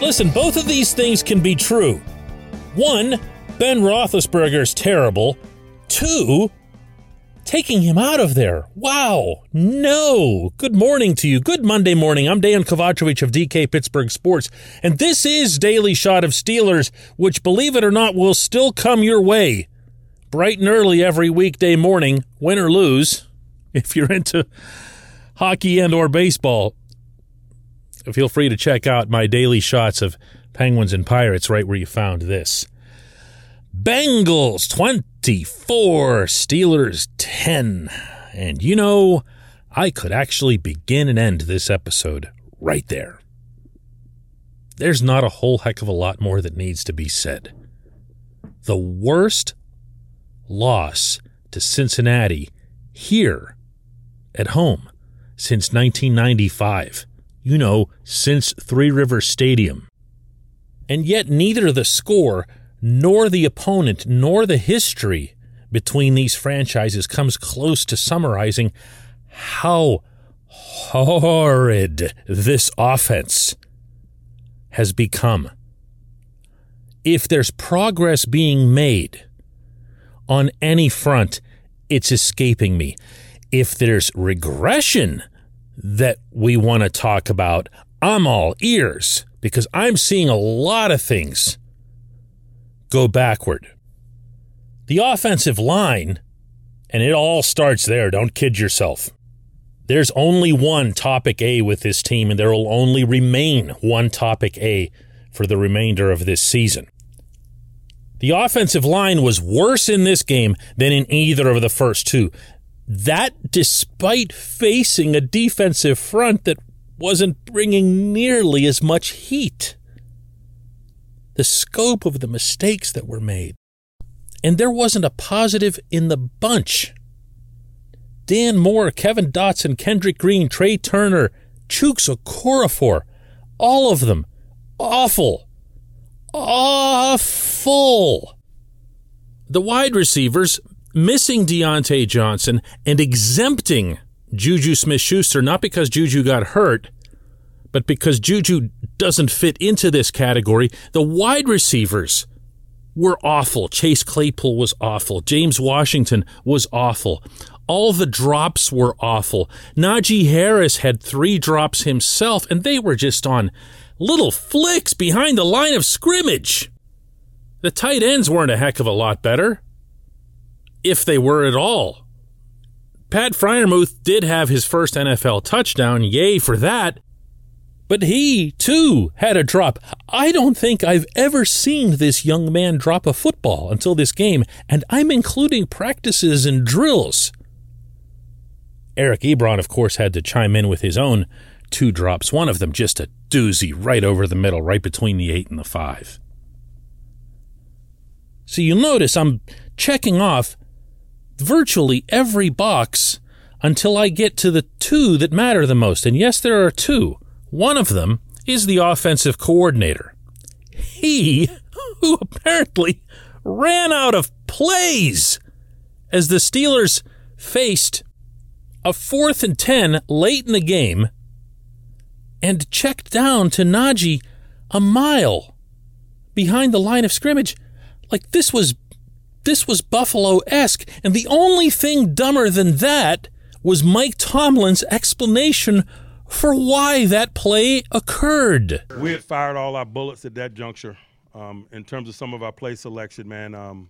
Listen, both of these things can be true. One, Ben Roethlisberger's terrible. Two, taking him out of there. Wow. No. Good morning to you. Good Monday morning. I'm Dan Kovacevic of DK Pittsburgh Sports, and this is Daily Shot of Steelers, which, believe it or not, will still come your way bright and early every weekday morning, win or lose, if you're into hockey and or baseball. Feel free to check out my daily shots of Penguins and Pirates right where you found this. Bengals 24, Steelers 10. And you know, I could actually begin and end this episode right there. There's not a whole heck of a lot more that needs to be said. The worst loss to Cincinnati here at home since 1995. You know, since Three Rivers Stadium. And yet, neither the score nor the opponent, nor the history between these franchises comes close to summarizing how horrid this offense has become. If there's progress being made on any front, it's escaping me. If there's regression that we want to talk about, I'm all ears because I'm seeing a lot of things go backward. The offensive line, and it all starts there, don't kid yourself. There's only one topic A with this team, and there will only remain one topic A for the remainder of this season. The offensive line was worse in this game than in either of the first two. That despite facing a defensive front that wasn't bringing nearly as much heat the scope of the mistakes that were made. And there wasn't a positive in the bunch. Dan Moore, Kevin Dotson, Kendrick Green, Trai Turner, Chuks Okorafor, all of them awful. Awful. The wide receivers missing Diontae Johnson and exempting Juju Smith Schuster, not because Juju got hurt, but because Juju doesn't fit into this category, the wide receivers were awful. Chase Claypool was awful. James Washington was awful. All the drops were awful. Najee Harris had three drops himself, and they were just on little flicks behind the line of scrimmage. The tight ends weren't a heck of a lot better, if they were at all. Pat Freiermuth did have his first NFL touchdown, yay for that, but he, too, had a drop. I don't think I've ever seen this young man drop a football until this game, and I'm including practices and drills. Eric Ebron, of course, had to chime in with his own two drops, one of them just a doozy right over the middle, right between the eight and the five. So you'll notice I'm checking off virtually every box until I get to the two that matter the most. And yes, there are two. One of them is the offensive coordinator. He, who apparently ran out of plays as the Steelers faced a fourth and 10 late in the game and checked down to Najee a mile behind the line of scrimmage. Like this was this was Buffalo esque. And the only thing dumber than that was Mike Tomlin's explanation for why that play occurred. We had fired all our bullets at that juncture. Um, in terms of some of our play selection, man, um,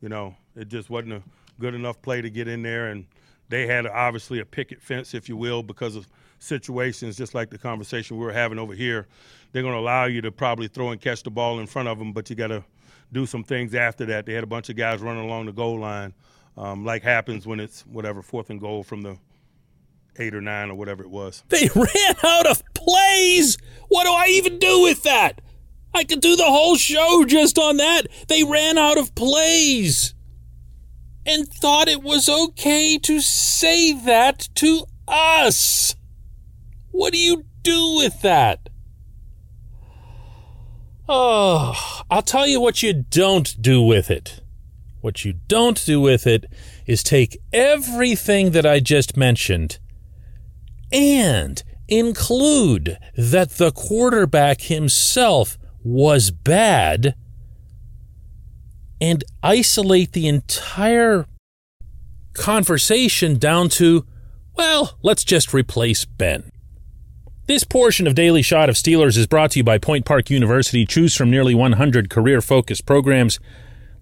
you know, it just wasn't a good enough play to get in there. And they had obviously a picket fence, if you will, because of situations just like the conversation we were having over here. They're going to allow you to probably throw and catch the ball in front of them, but you got to do some things after that. They had a bunch of guys running along the goal line, um, like happens when it's whatever fourth and goal from the eight or nine or whatever it was. They ran out of plays. What do I even do with that? I could do the whole show just on that. They ran out of plays and thought it was okay to say that to us. What do you do with that? Oh, I'll tell you what you don't do with it. What you don't do with it is take everything that I just mentioned and include that the quarterback himself was bad and isolate the entire conversation down to, well, let's just replace Ben. This portion of Daily Shot of Steelers is brought to you by Point Park University. Choose from nearly 100 career focused programs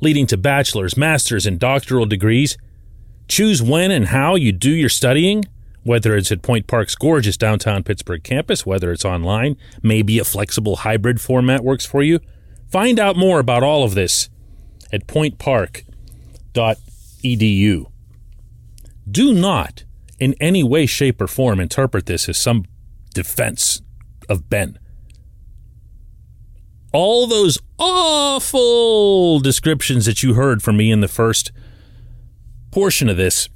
leading to bachelor's, master's, and doctoral degrees. Choose when and how you do your studying, whether it's at Point Park's gorgeous downtown Pittsburgh campus, whether it's online, maybe a flexible hybrid format works for you. Find out more about all of this at pointpark.edu. Do not, in any way, shape, or form, interpret this as some defense of Ben. All those awful descriptions that you heard from me in the first portion of this,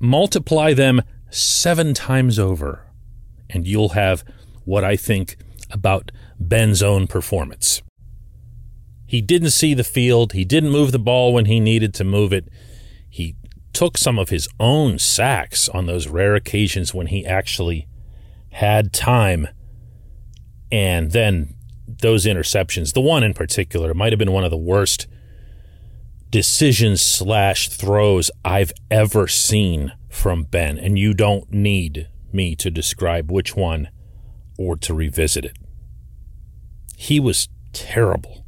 multiply them seven times over, and you'll have what I think about Ben's own performance. He didn't see the field. He didn't move the ball when he needed to move it. He took some of his own sacks on those rare occasions when he actually had time. And then those interceptions, the one in particular, might have been one of the worst decisions slash throws I've ever seen from Ben. And you don't need me to describe which one or to revisit it. He was terrible.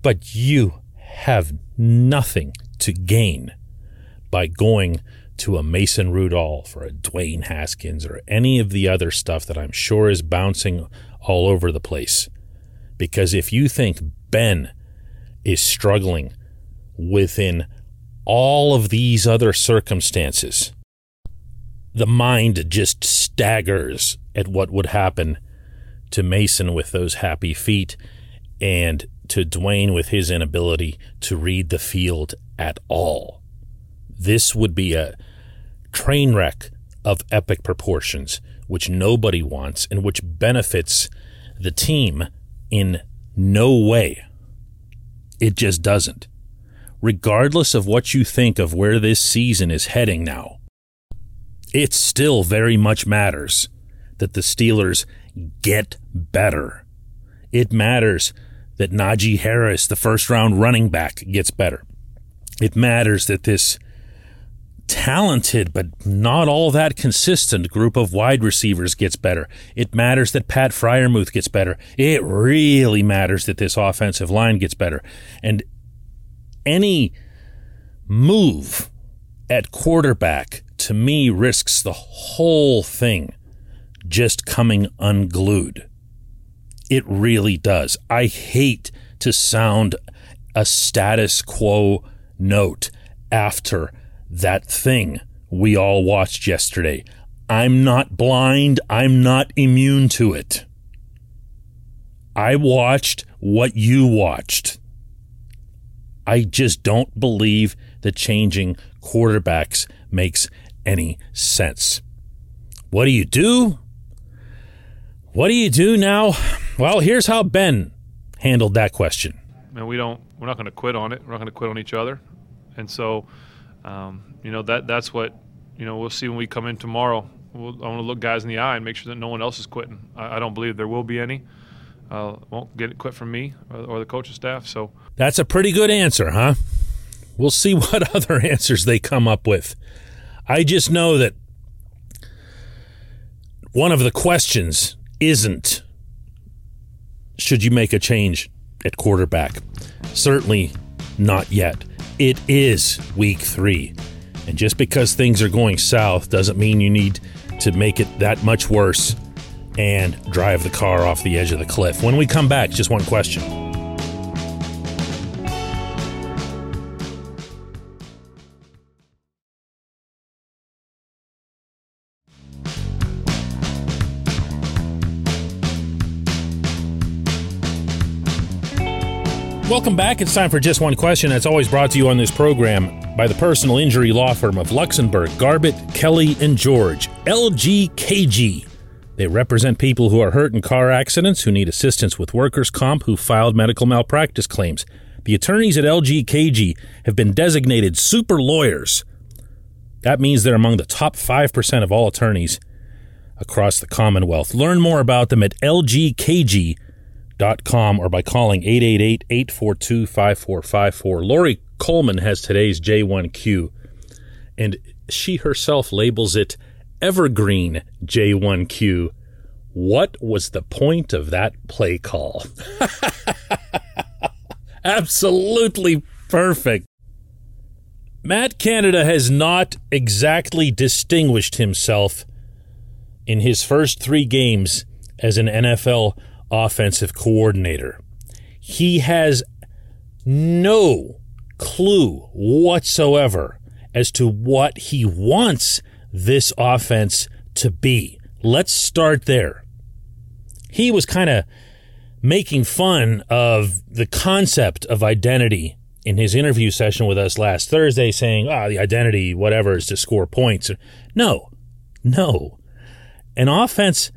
But you have nothing to gain by going to a Mason Rudolph or a Dwayne Haskins or any of the other stuff that I'm sure is bouncing all over the place. Because if you think Ben is struggling within all of these other circumstances, the mind just staggers at what would happen to Mason with those happy feet and to Dwayne with his inability to read the field at all. This would be a train wreck of epic proportions, which nobody wants and which benefits the team in no way. It just doesn't. Regardless of what you think of where this season is heading now, it still very much matters that the Steelers get better. It matters that Najee Harris, the first round running back, gets better. It matters that this talented but not all that consistent group of wide receivers gets better. It matters that Pat Freiermuth gets better. It really matters that this offensive line gets better. And any move at quarterback to me risks the whole thing just coming unglued. It really does. I hate to sound a status quo note after that thing we all watched yesterday. I'm not blind. I'm not immune to it. I watched what you watched. I just don't believe that changing quarterbacks makes any sense. What do you do? What do you do now? Well, here's how Ben handled that question. Man, we don't. We're not going to quit on it. We're not going to quit on each other, and so um, you know that that's what you know we'll see when we come in tomorrow. We'll, I want to look guys in the eye and make sure that no one else is quitting. I, I don't believe there will be any. Uh, won't get it quit from me or, or the coaching staff. So that's a pretty good answer, huh? We'll see what other answers they come up with. I just know that one of the questions isn't should you make a change at quarterback? Certainly not yet. It is week three. And just because things are going south doesn't mean you need to make it that much worse and drive the car off the edge of the cliff. When we come back, just one question. Welcome back. It's time for Just One Question. That's always brought to you on this program by the personal injury law firm of Luxenberg, Garbett, Kelly, and George, LGKG. They represent people who are hurt in car accidents, who need assistance with workers' comp, who filed medical malpractice claims. The attorneys at LGKG have been designated super lawyers. That means they're among the top 5% of all attorneys across the Commonwealth. Learn more about them at lgkg.com or by calling 888 842 5454. Lori Coleman has today's J1Q, and she herself labels it Evergreen J1Q. What was the point of that play call? Absolutely perfect. Matt Canada has not exactly distinguished himself in his first three games as an NFL offensive coordinator. He has no clue whatsoever as to what he wants this offense to be. Let's start there. He was kind of making fun of the concept of identity in his interview session with us last Thursday, saying, ah, oh, the identity, whatever, is to score points. No, no. An offense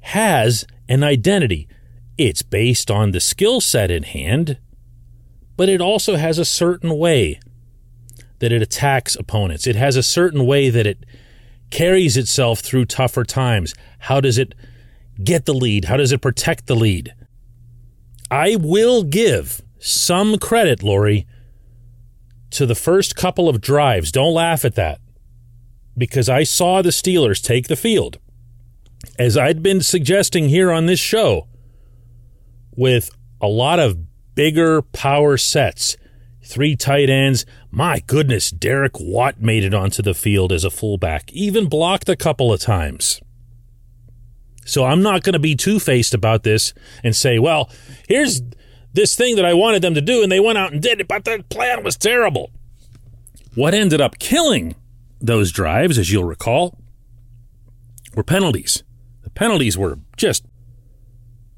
has an identity. It's based on the skill set in hand, but it also has a certain way that it attacks opponents. It has a certain way that it carries itself through tougher times. How does it get the lead? How does it protect the lead? I will give some credit, Lori, to the first couple of drives. Don't laugh at that. Because I saw the Steelers take the field, as I'd been suggesting here on this show, with a lot of bigger power sets, three tight ends. My goodness, Derek Watt made it onto the field as a fullback, even blocked a couple of times. So I'm not going to be two faced about this and say, well, here's this thing that I wanted them to do, and they went out and did it, but their plan was terrible. What ended up killing those drives, as you'll recall, were penalties. Penalties were just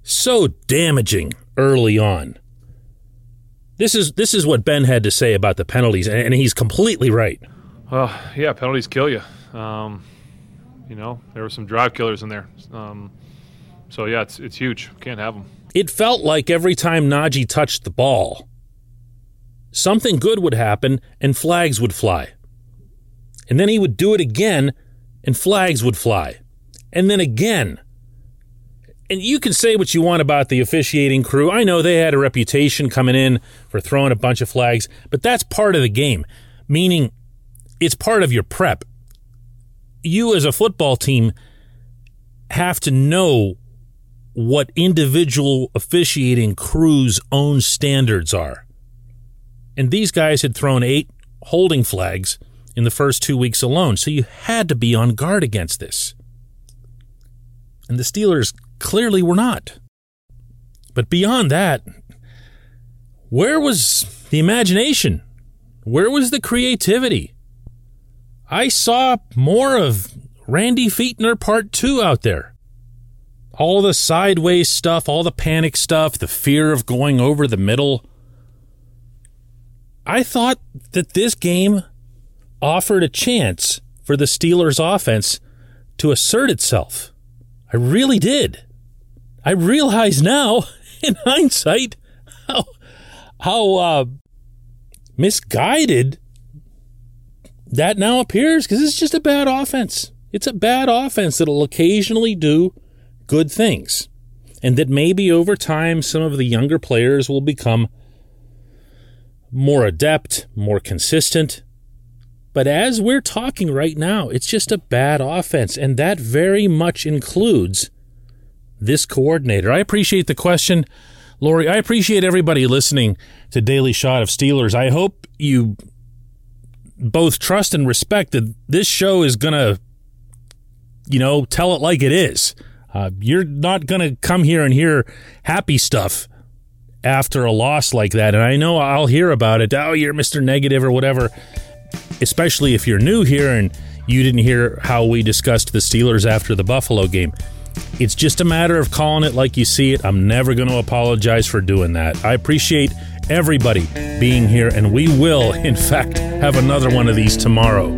so damaging early on. This is this is what Ben had to say about the penalties, and he's completely right. Well, yeah, penalties kill you. Um, you know, there were some drive killers in there. Um, so yeah, it's it's huge. Can't have them. It felt like every time Najee touched the ball, something good would happen and flags would fly. And then he would do it again and flags would fly. And then again. And you can say what you want about the officiating crew. I know they had a reputation coming in for throwing a bunch of flags, but that's part of the game, meaning it's part of your prep you as a football team have to know what individual officiating crews' own standards are. And these guys had thrown eight holding flags in the first two weeks alone, so you had to be on guard against this. And the Steelers clearly were not. But beyond that, where was the imagination? Where was the creativity? I saw more of Randy Fichtner Part 2 out there. All the sideways stuff, all the panic stuff, the fear of going over the middle. I thought that this game offered a chance for the Steelers' offense to assert itself. I really did. I realize now, in hindsight, how how uh, misguided that now appears because it's just a bad offense. It's a bad offense that'll occasionally do good things. And that maybe over time, some of the younger players will become more adept, more consistent. But as we're talking right now, it's just a bad offense. And that very much includes this coordinator. I appreciate the question, Lori. I appreciate everybody listening to Daily Shot of Steelers. I hope you both trust and respect that this show is going to, you know, tell it like it is. Uh, you're not going to come here and hear happy stuff after a loss like that. And I know I'll hear about it. Oh, you're Mr. Negative or whatever, especially if you're new here and you didn't hear how we discussed the Steelers after the Buffalo game. It's just a matter of calling it like you see it. I'm never going to apologize for doing that. I appreciate everybody being here, and we will, in fact, have another one of these tomorrow.